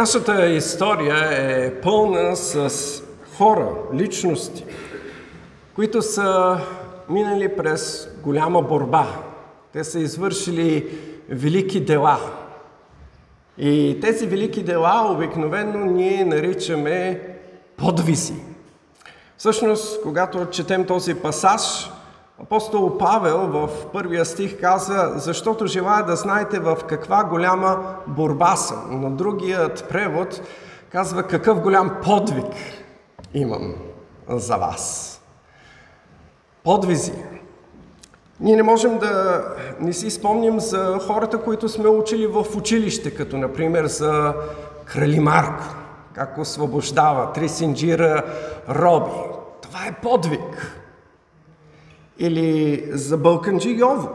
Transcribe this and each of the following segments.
Нашата история е пълна с хора, личности, които са минали през голяма борба. Те са извършили велики дела. И тези велики дела обикновено ние наричаме подвизи. Всъщност, когато четем този пасаж, Апостол Павел в първия стих казва, защото желая да знаете в каква голяма борба съм. Но другият превод казва, какъв голям подвиг имам за вас. Подвизи. Ние не можем да не си спомним за хората, които сме учили в училище, като например за Крали Марко, как освобождава Трисинджира Роби. Това е подвиг. Или за Бълканджи Йово,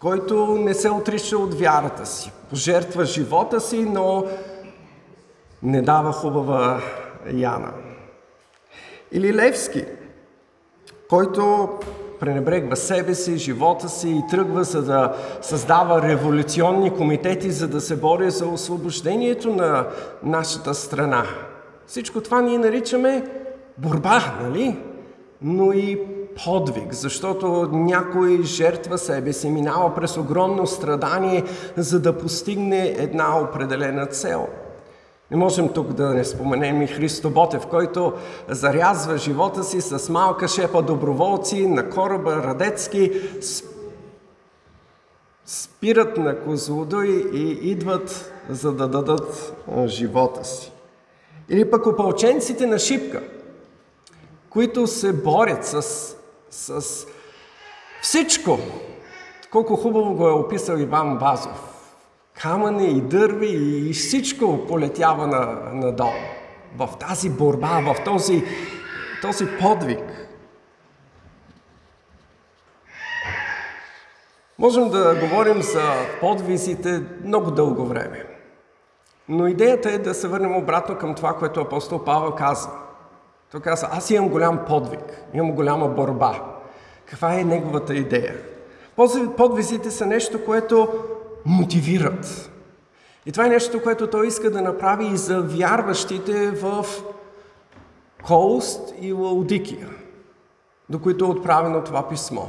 който не се отрича от вярата си. Пожертва живота си, но не дава хубава Яна. Или Левски, който пренебрегва себе си, живота си и тръгва за да създава революционни комитети, за да се бори за освобождението на нашата страна. Всичко това ние наричаме борба, нали? Но и подвиг, защото някой жертва себе си, минава през огромно страдание, за да постигне една определена цел. Не можем тук да не споменем и Христо Ботев, който зарязва живота си с малка шепа доброволци на кораба Радецки, спират на Козлодой и идват за да дадат живота си. Или пък опълченците на Шипка, които се борят с с всичко. Колко хубаво го е описал Иван Базов. Камъни и дърви и всичко полетява на, надолу. В тази борба, в този, този подвиг. Можем да говорим за подвизите много дълго време. Но идеята е да се върнем обратно към това, което апостол Павел каза. Той каза, аз имам голям подвиг, имам голяма борба. Каква е неговата идея? Подвизите са нещо, което мотивират. И това е нещо, което той иска да направи и за вярващите в Колст и Лаудикия, до които е отправено това писмо.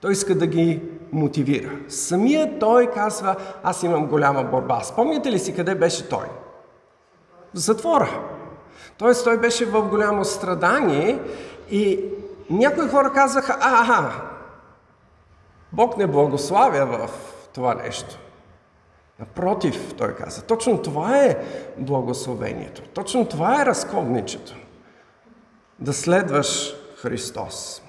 Той иска да ги мотивира. Самият той казва, аз имам голяма борба. Спомняте ли си къде беше той? В затвора. Тоест той беше в голямо страдание и някои хора казваха, аха, Бог не благославя в това нещо. Напротив, той каза, точно това е благословението. Точно това е разковничето. Да следваш Христос.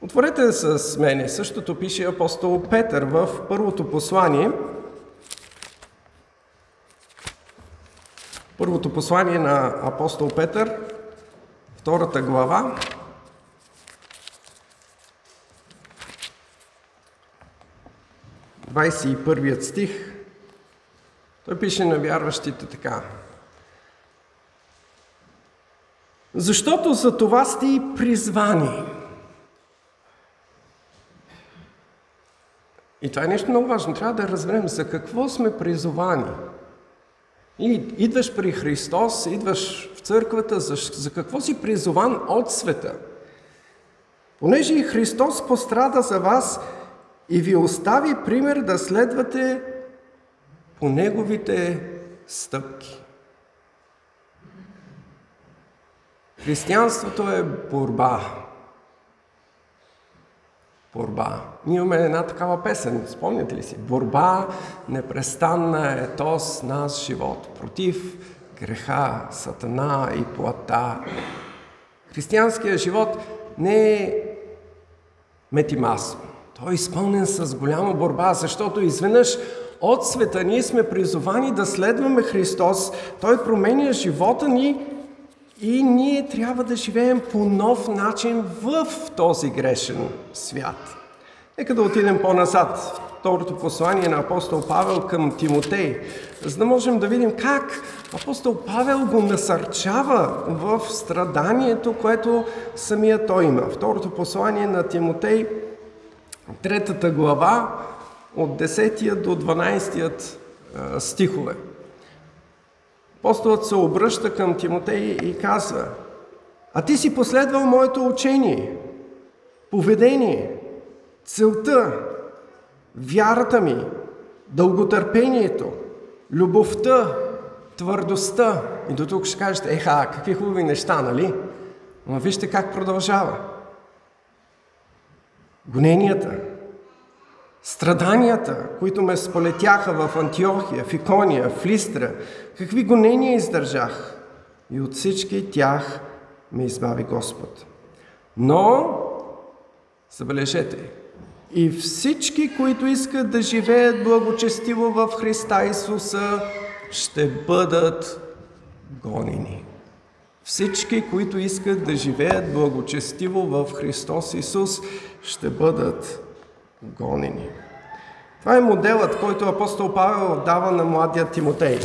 Отворете с мене. Същото пише апостол Петър в първото послание. Първото послание на апостол Петър, втората глава. 21 стих, той пише на вярващите така. Защото за това сте и призвани. И това е нещо много важно. Трябва да разберем за какво сме призовани. И идваш при Христос, идваш в църквата, за, за какво си призован от света? Понеже и Христос пострада за вас, и ви остави пример да следвате по неговите стъпки. Християнството е борба. Борба. Ние имаме една такава песен, спомняте ли си? Борба непрестанна е с нас живот. Против греха, сатана и плата. Християнският живот не е метимасно. той е изпълнен с голяма борба, защото изведнъж от света ние сме призовани да следваме Христос. Той променя живота ни и ние трябва да живеем по нов начин в този грешен свят. Нека да отидем по-назад. Второто послание на апостол Павел към Тимотей, за да можем да видим как апостол Павел го насърчава в страданието, което самия той има. Второто послание на Тимотей, третата глава, от 10 до 12 стихове. апостолът се обръща към Тимотей и казва, а ти си последвал моето учение, поведение, целта, вярата ми, дълготърпението, любовта, твърдостта. И до тук ще кажете, еха, какви хубави неща, нали? Но вижте как продължава. Гоненията, страданията, които ме сполетяха в Антиохия, в Икония, в Листра, какви гонения издържах. И от всички тях ме избави Господ. Но, забележете, и всички, които искат да живеят благочестиво в Христа Исуса, ще бъдат гонени. Всички, които искат да живеят благочестиво в Христос Исус, ще бъдат гонени. Това е моделът, който апостол Павел дава на младия Тимотей.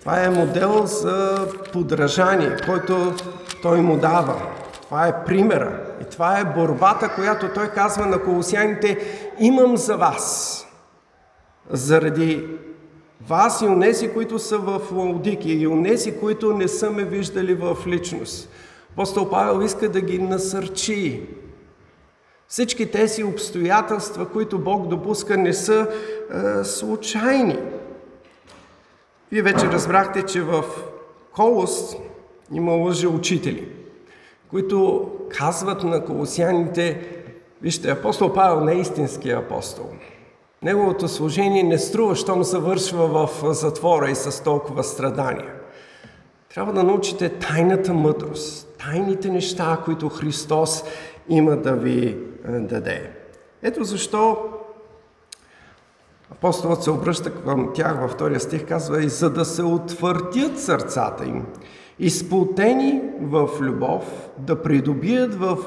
Това е модел за подражание, който той му дава. Това е примера. И това е борбата, която той казва на колосяните, имам за вас. Заради вас и унеси, които са в Лаудики и унеси, които не са ме виждали в личност. Апостол Павел иска да ги насърчи. Всички тези обстоятелства, които Бог допуска, не са е, случайни. Вие вече разбрахте, че в Колос има лъжи учители, които казват на колосяните, вижте, апостол Павел не е истинския апостол. Неговото служение не струва, щом завършва в затвора и с толкова страдания. Трябва да научите тайната мъдрост, тайните неща, които Христос има да ви е, даде. Ето защо апостолът се обръща към тях във втория стих, казва и за да се утвърдят сърцата им, изпълтени в любов, да придобият в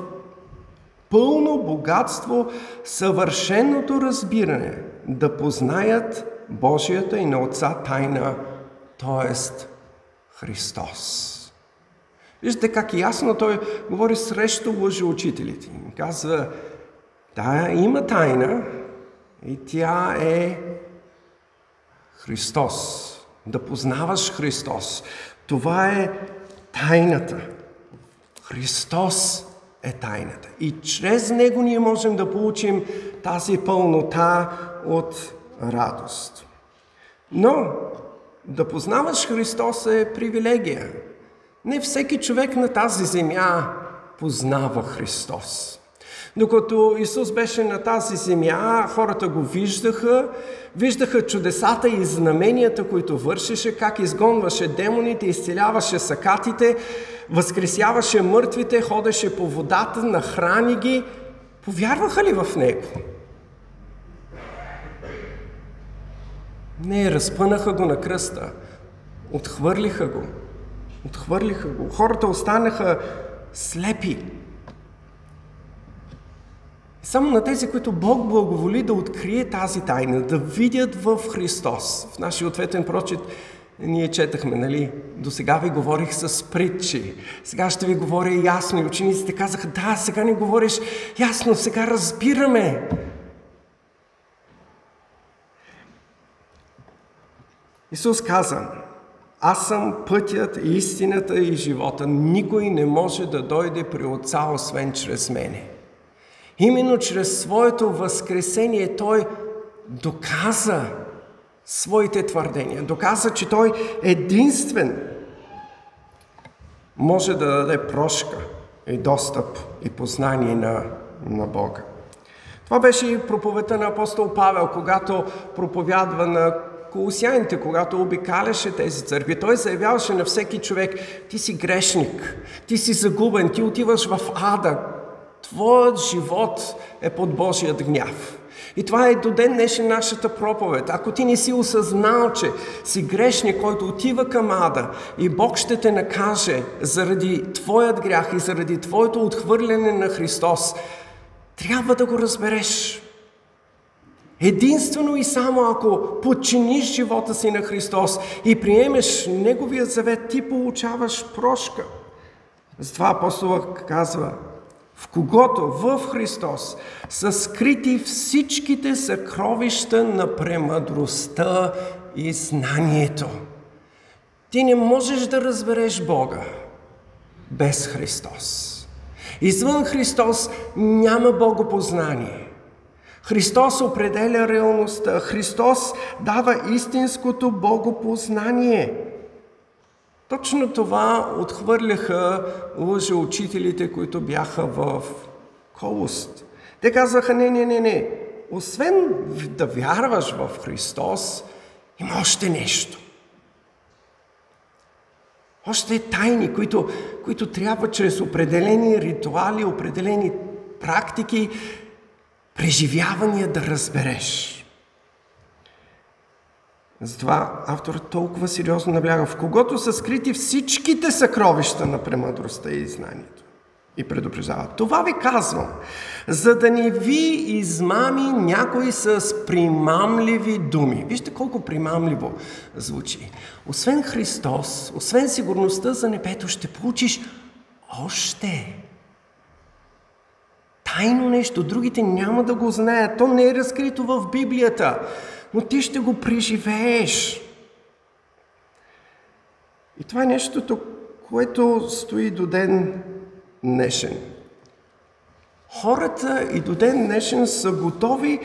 пълно богатство съвършеното разбиране, да познаят Божията и на Отца тайна, т.е. Христос. Виждате как ясно той говори срещу лъжеучителите. Казва, да, има тайна и тя е Христос. Да познаваш Христос. Това е тайната. Христос е тайната. И чрез Него ние можем да получим тази пълнота от радост. Но да познаваш Христос е привилегия. Не всеки човек на тази земя познава Христос. Докато Исус беше на тази земя, хората го виждаха, виждаха чудесата и знаменията, които вършеше, как изгонваше демоните, изцеляваше сакатите, възкресяваше мъртвите, ходеше по водата, нахрани ги. Повярваха ли в Него? Не, разпънаха го на кръста. Отхвърлиха го. Отхвърлиха го. Хората останаха слепи. Само на тези, които Бог благоволи да открие тази тайна, да видят в Христос. В нашия ответен прочит ние четахме, нали? До сега ви говорих с притчи. Сега ще ви говоря ясно. И учениците казаха, да, сега не говориш ясно, сега разбираме. Исус каза, аз съм пътят, истината и живота. Никой не може да дойде при Отца, освен чрез мене. Именно чрез своето възкресение Той доказа своите твърдения. Доказа, че Той единствен може да даде прошка и достъп и познание на, на Бога. Това беше и проповета на апостол Павел, когато проповядва на колосяните, когато обикаляше тези църкви. Той заявяваше на всеки човек, ти си грешник, ти си загубен, ти отиваш в ада, твоят живот е под Божият гняв. И това е до ден днешен нашата проповед. Ако ти не си осъзнал, че си грешник, който отива към ада и Бог ще те накаже заради твоят грях и заради твоето отхвърляне на Христос, трябва да го разбереш. Единствено и само ако подчиниш живота си на Христос и приемеш Неговия завет, ти получаваш прошка. Затова апостола казва, в когото, в Христос, са скрити всичките съкровища на премъдростта и знанието. Ти не можеш да разбереш Бога без Христос. Извън Христос няма Богопознание. Христос определя реалността. Христос дава истинското богопознание. Точно това отхвърляха лъжеучителите, които бяха в Колост. Те казаха, не, не, не, не. Освен да вярваш в Христос, има още нещо. Още тайни, които, които трябва чрез определени ритуали, определени практики преживявания да разбереш. Затова авторът толкова сериозно набляга в когото са скрити всичките съкровища на премъдростта и знанието. И предупреждава. Това ви казвам, за да не ви измами някой с примамливи думи. Вижте колко примамливо звучи. Освен Христос, освен сигурността за небето, ще получиш още тайно нещо, другите няма да го знаят. То не е разкрито в Библията, но ти ще го преживееш. И това е нещото, което стои до ден днешен. Хората и до ден днешен са готови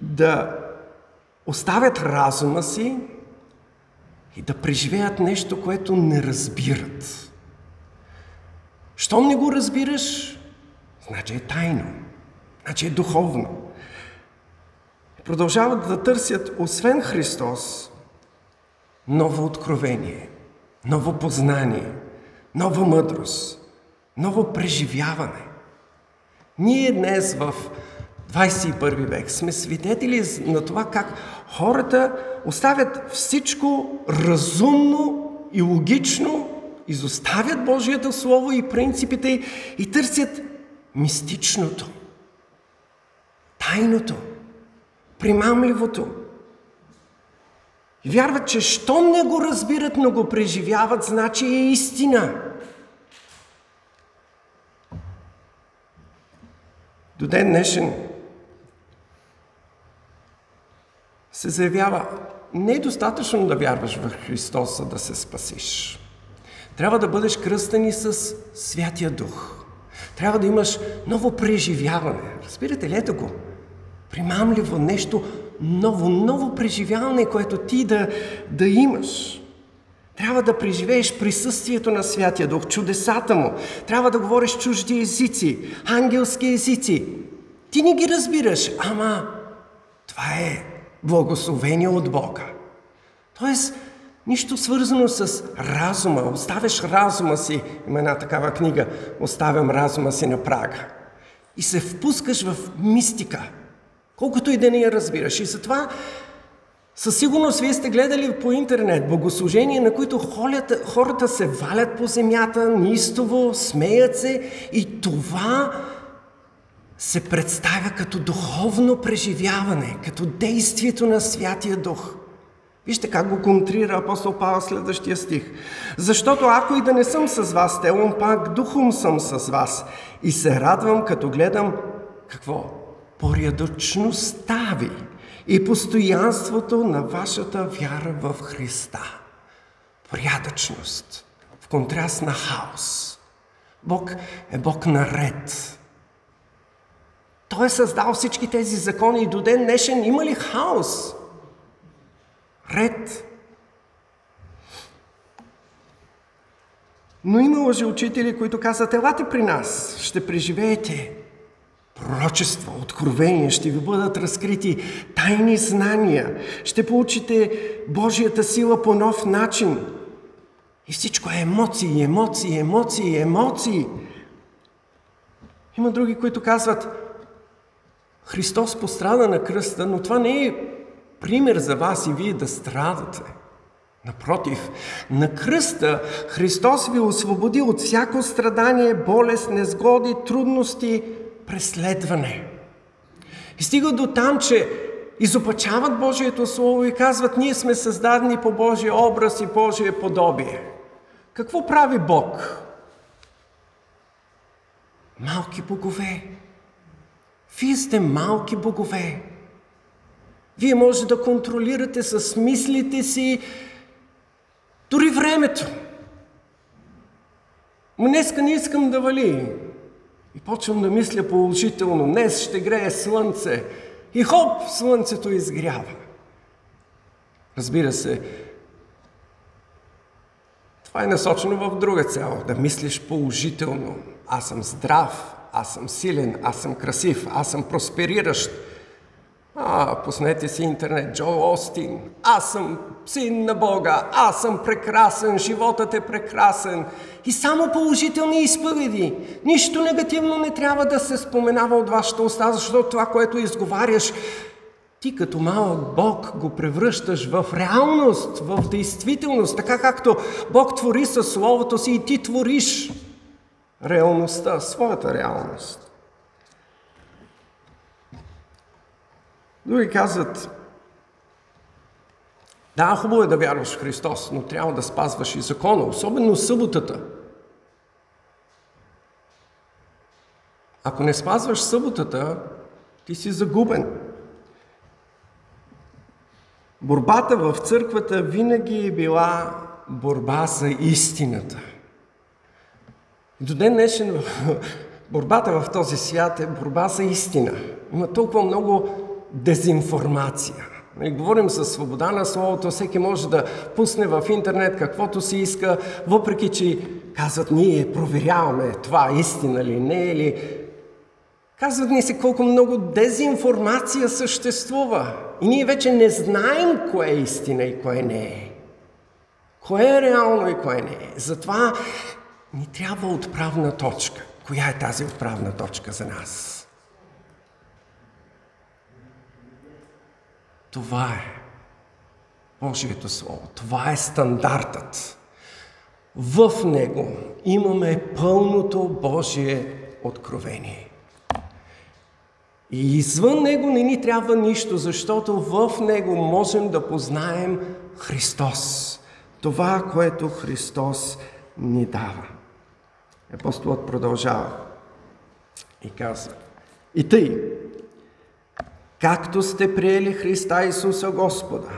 да оставят разума си и да преживеят нещо, което не разбират. Щом не го разбираш, Значи е тайно. Значи е духовно. Продължават да търсят, освен Христос, ново откровение, ново познание, нова мъдрост, ново преживяване. Ние днес в 21 век сме свидетели на това как хората оставят всичко разумно и логично, изоставят Божието Слово и принципите и търсят мистичното, тайното, примамливото. И вярват, че щом не го разбират, но го преживяват, значи е истина. До ден днешен се заявява, не е достатъчно да вярваш в Христоса да се спасиш. Трябва да бъдеш кръстен и с Святия Дух. Трябва да имаш ново преживяване. Разбирате ли, ето го. Примамливо нещо ново, ново преживяване, което ти да, да имаш. Трябва да преживееш присъствието на Святия Дух, чудесата му. Трябва да говориш чужди езици, ангелски езици. Ти не ги разбираш, ама това е благословение от Бога. Тоест, Нищо свързано с разума. Оставяш разума си. Има една такава книга. Оставям разума си на прага. И се впускаш в мистика. Колкото и да не я разбираш. И затова със сигурност вие сте гледали по интернет богослужения, на които хората, хората се валят по земята, нистово, смеят се и това се представя като духовно преживяване, като действието на Святия Дух. Вижте как го контрира апостол Павел следващия стих. Защото ако и да не съм с вас телом, пак духом съм с вас. И се радвам, като гледам какво? Порядочността ви и постоянството на вашата вяра в Христа. Порядъчност в контраст на хаос. Бог е Бог на ред. Той е създал всички тези закони и до ден днешен има ли хаос? ред. Но има лъжеучители, които казват, елате при нас, ще преживеете пророчество, откровение, ще ви бъдат разкрити тайни знания, ще получите Божията сила по нов начин. И всичко е емоции, емоции, емоции, емоции. Има други, които казват, Христос пострада на кръста, но това не е пример за вас и вие да страдате. Напротив, на кръста Христос ви освободи от всяко страдание, болест, незгоди, трудности, преследване. И стига до там, че изопачават Божието Слово и казват, ние сме създадени по Божия образ и Божие подобие. Какво прави Бог? Малки богове. Вие сте малки богове. Вие може да контролирате с мислите си Дори времето. Днеска не искам да вали. И почвам да мисля положително. Днес ще грее слънце. И хоп, слънцето изгрява. Разбира се, това е насочено в друга цел. Да мислиш положително. Аз съм здрав, аз съм силен, аз съм красив, аз съм проспериращ. А, пуснете си интернет, Джо Остин. Аз съм син на Бога, аз съм прекрасен, животът е прекрасен. И само положителни изповеди. Нищо негативно не трябва да се споменава от вашата уста, защото това, което изговаряш, ти като малък Бог го превръщаш в реалност, в действителност, така както Бог твори със Словото си и ти твориш реалността, своята реалност. Други казват, да, хубаво е да вярваш в Христос, но трябва да спазваш и закона, особено съботата. Ако не спазваш съботата, ти си загубен. Борбата в църквата винаги е била борба за истината. До ден днешен борбата в този свят е борба за истина. Има толкова много дезинформация. И нали, говорим за свобода на словото, всеки може да пусне в интернет каквото си иска, въпреки че казват ние проверяваме това истина ли, не е ли. Казват ни се колко много дезинформация съществува. И ние вече не знаем кое е истина и кое не е. Кое е реално и кое не е. Затова ни трябва отправна точка. Коя е тази отправна точка за нас? Това е Божието Слово. Това е стандартът. В него имаме пълното Божие откровение. И извън него не ни трябва нищо, защото в него можем да познаем Христос. Това, което Христос ни дава. Апостолът продължава и казва. И тъй, както сте приели Христа Исуса Господа,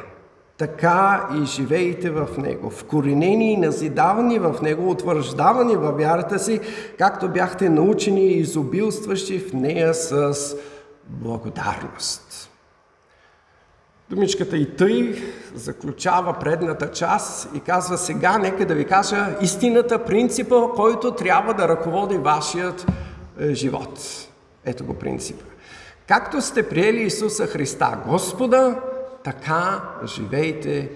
така и живейте в Него, вкоренени и назидавани в Него, утвърждавани във вярата си, както бяхте научени и изобилстващи в нея с благодарност. Думичката и тъй заключава предната част и казва сега, нека да ви кажа истината, принципа, който трябва да ръководи вашият е, живот. Ето го принципа. Както сте приели Исуса Христа Господа, така живейте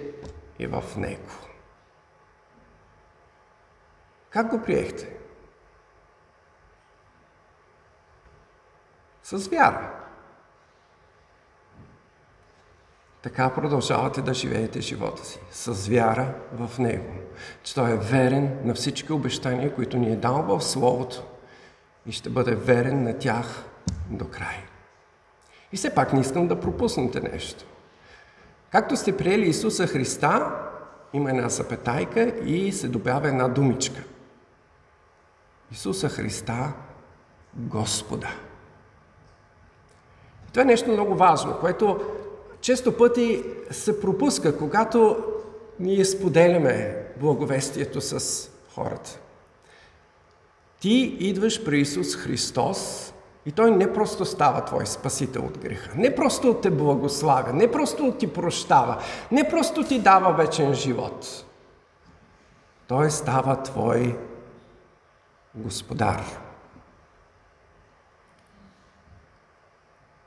и в Него. Как го приехте? С вяра. Така продължавате да живеете живота си. С вяра в Него. Че Той е верен на всички обещания, които ни е дал в Словото и ще бъде верен на тях до край. И все пак не искам да пропуснете нещо. Както сте приели Исуса Христа, има една запетайка и се добавя една думичка. Исуса Христа, Господа. Това е нещо много важно, което често пъти се пропуска, когато ние споделяме благовестието с хората. Ти идваш при Исус Христос и той не просто става твой спасител от греха, не просто те благославя, не просто ти прощава, не просто ти дава вечен живот. Той става твой господар.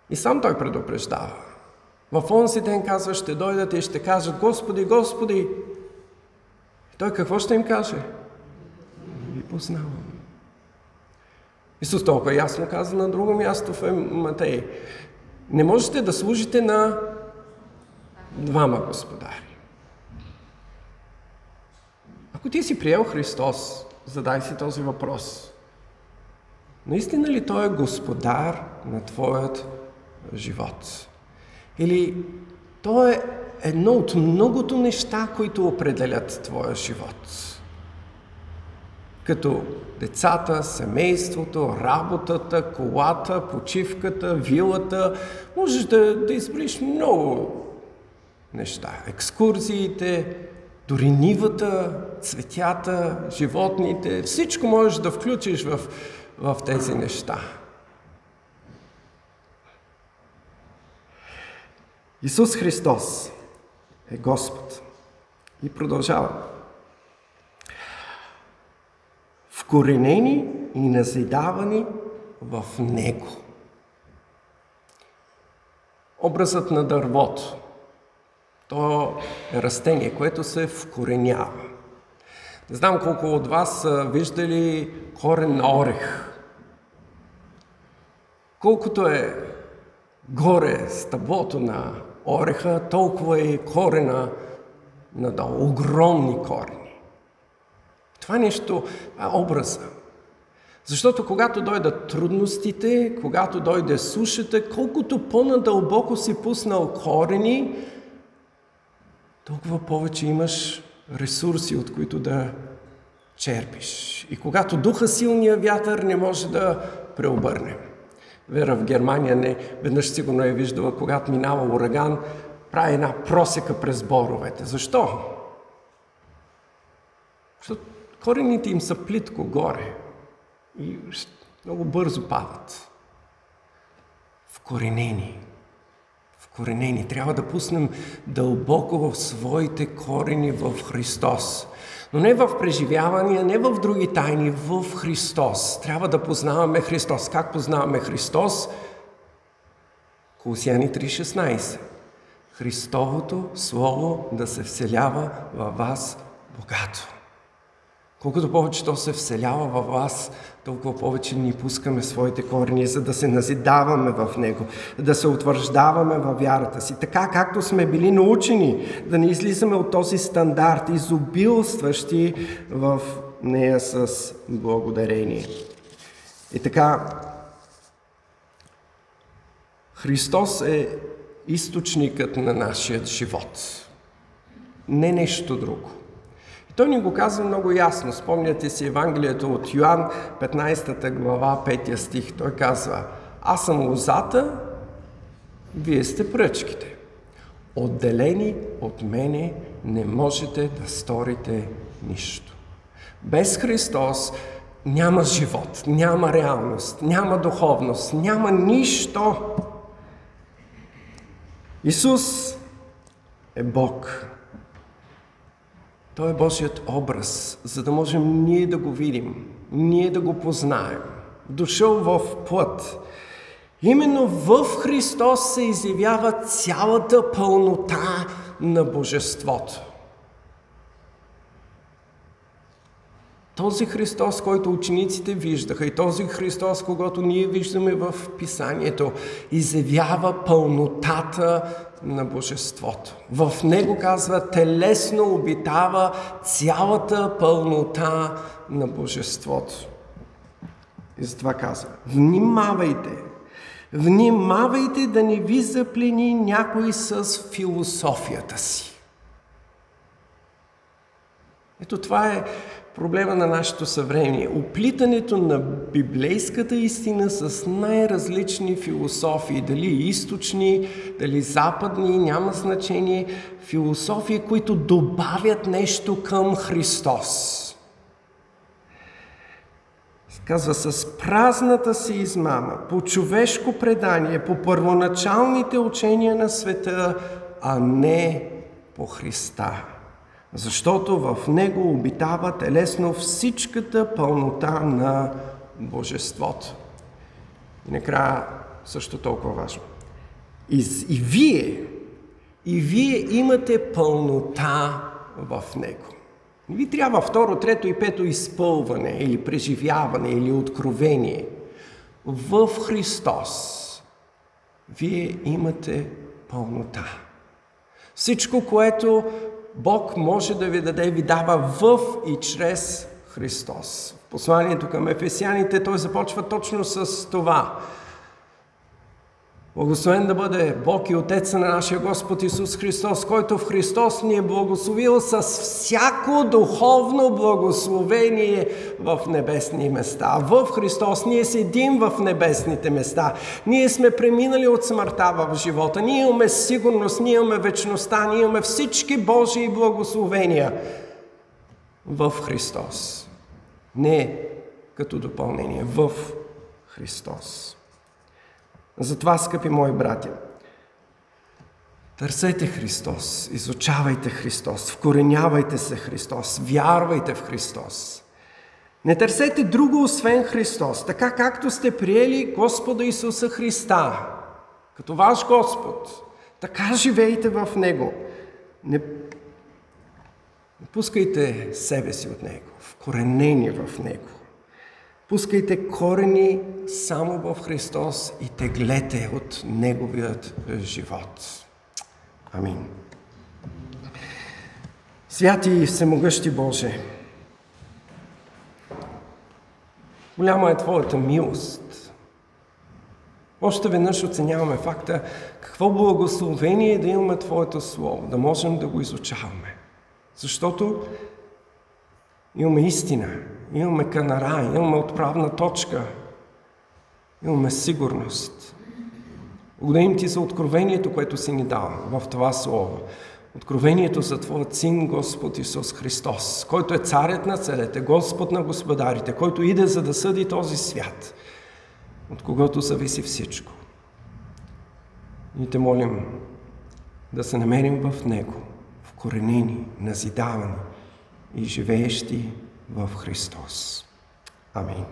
И сам той предупреждава. В онзи ден казва, ще дойдат и ще кажат, Господи, Господи. Той какво ще им каже? Не ви познавам. Исус толкова ясно каза на друго място в Матей. Не можете да служите на двама господари. Ако ти си приел Христос, задай си този въпрос. Наистина ли Той е господар на твоят живот? Или Той е едно от многото неща, които определят твоя живот? Като децата, семейството, работата, колата, почивката, вилата. Можеш да, да изброиш много неща. Екскурзиите, Дори нивата, цветята, животните, всичко можеш да включиш в, в тези неща. Исус Христос е Господ. И продължава. Вкоренени и назидавани в Него. Образът на дървото. То е растение, което се вкоренява. Не знам колко от вас са виждали корен на орех. Колкото е горе стъблото на ореха, толкова е и корена надолу. Огромни корени. Това нещо образа. Защото когато дойдат трудностите, когато дойде сушата, колкото по-надълбоко си пуснал корени, толкова повече имаш ресурси, от които да черпиш. И когато духа силния вятър не може да преобърне. Вера в Германия не веднъж сигурно е виждала, когато минава ураган, прави една просека през боровете. Защо? Защото корените им са плитко горе и много бързо падат. Вкоренени. Вкоренени. Трябва да пуснем дълбоко в своите корени в Христос. Но не в преживявания, не в други тайни, в Христос. Трябва да познаваме Христос. Как познаваме Христос? Колосяни 3.16. Христовото Слово да се вселява във вас богато. Колкото повече то се вселява във вас, толкова повече ни пускаме своите корени, за да се назидаваме в Него, да се утвърждаваме във вярата си. Така както сме били научени да не излизаме от този стандарт, изобилстващи в нея с благодарение. И така, Христос е източникът на нашия живот. Не нещо друго. Той ни го казва много ясно. Спомняте си Евангелието от Йоанн, 15 глава, 5 стих. Той казва, аз съм лозата, вие сте пръчките. Отделени от мене не можете да сторите нищо. Без Христос няма живот, няма реалност, няма духовност, няма нищо. Исус е Бог. Той е Божият образ, за да можем ние да го видим, ние да го познаем. Дошъл в плът. Именно в Христос се изявява цялата пълнота на Божеството. Този Христос, който учениците виждаха и този Христос, когато ние виждаме в Писанието, изявява пълнотата на Божеството. В него, казва, телесно обитава цялата пълнота на Божеството. И затова казва, внимавайте, внимавайте да не ви заплени някой с философията си. Ето това е проблема на нашето съвремие. Оплитането на библейската истина с най-различни философии, дали източни, дали западни, няма значение. Философии, които добавят нещо към Христос. Казва, с празната си измама, по човешко предание, по първоначалните учения на света, а не по Христа защото в него обитава телесно всичката пълнота на Божеството. И накрая също толкова важно. И, и вие, и вие имате пълнота в него. Не ви трябва второ, трето и пето изпълване или преживяване или откровение. В Христос вие имате пълнота. Всичко, което Бог може да ви даде, ви дава в и чрез Христос. Посланието към Ефесяните той започва точно с това. Благословен да бъде Бог и Отец на нашия Господ Исус Христос, който в Христос ни е благословил с всяко духовно благословение в небесни места. В Христос ние седим в небесните места. Ние сме преминали от смъртта в живота. Ние имаме сигурност, ние имаме вечността, ние имаме всички Божии благословения в Христос. Не като допълнение, в Христос. Затова, скъпи мои братя, търсете Христос, изучавайте Христос, вкоренявайте се Христос, вярвайте в Христос. Не търсете друго освен Христос, така както сте приели Господа Исуса Христа, като ваш Господ. Така живейте в Него. Не, пускайте себе си от Него, вкоренени в Него. Пускайте корени само в Христос и теглете от Неговият живот. Амин. Святи и всемогъщи Боже, голяма е Твоята милост. Още веднъж оценяваме факта какво благословение е да имаме Твоето Слово, да можем да го изучаваме. Защото имаме истина, имаме канара, имаме отправна точка, имаме сигурност. Благодарим Ти за откровението, което си ни дал в това Слово. Откровението за Твоят Син Господ Исус Христос, който е царят на целите, Господ на господарите, който иде за да съди този свят, от когото зависи всичко. И те молим да се намерим в Него, вкоренени, назидавани и живеещи в Христос. Амин.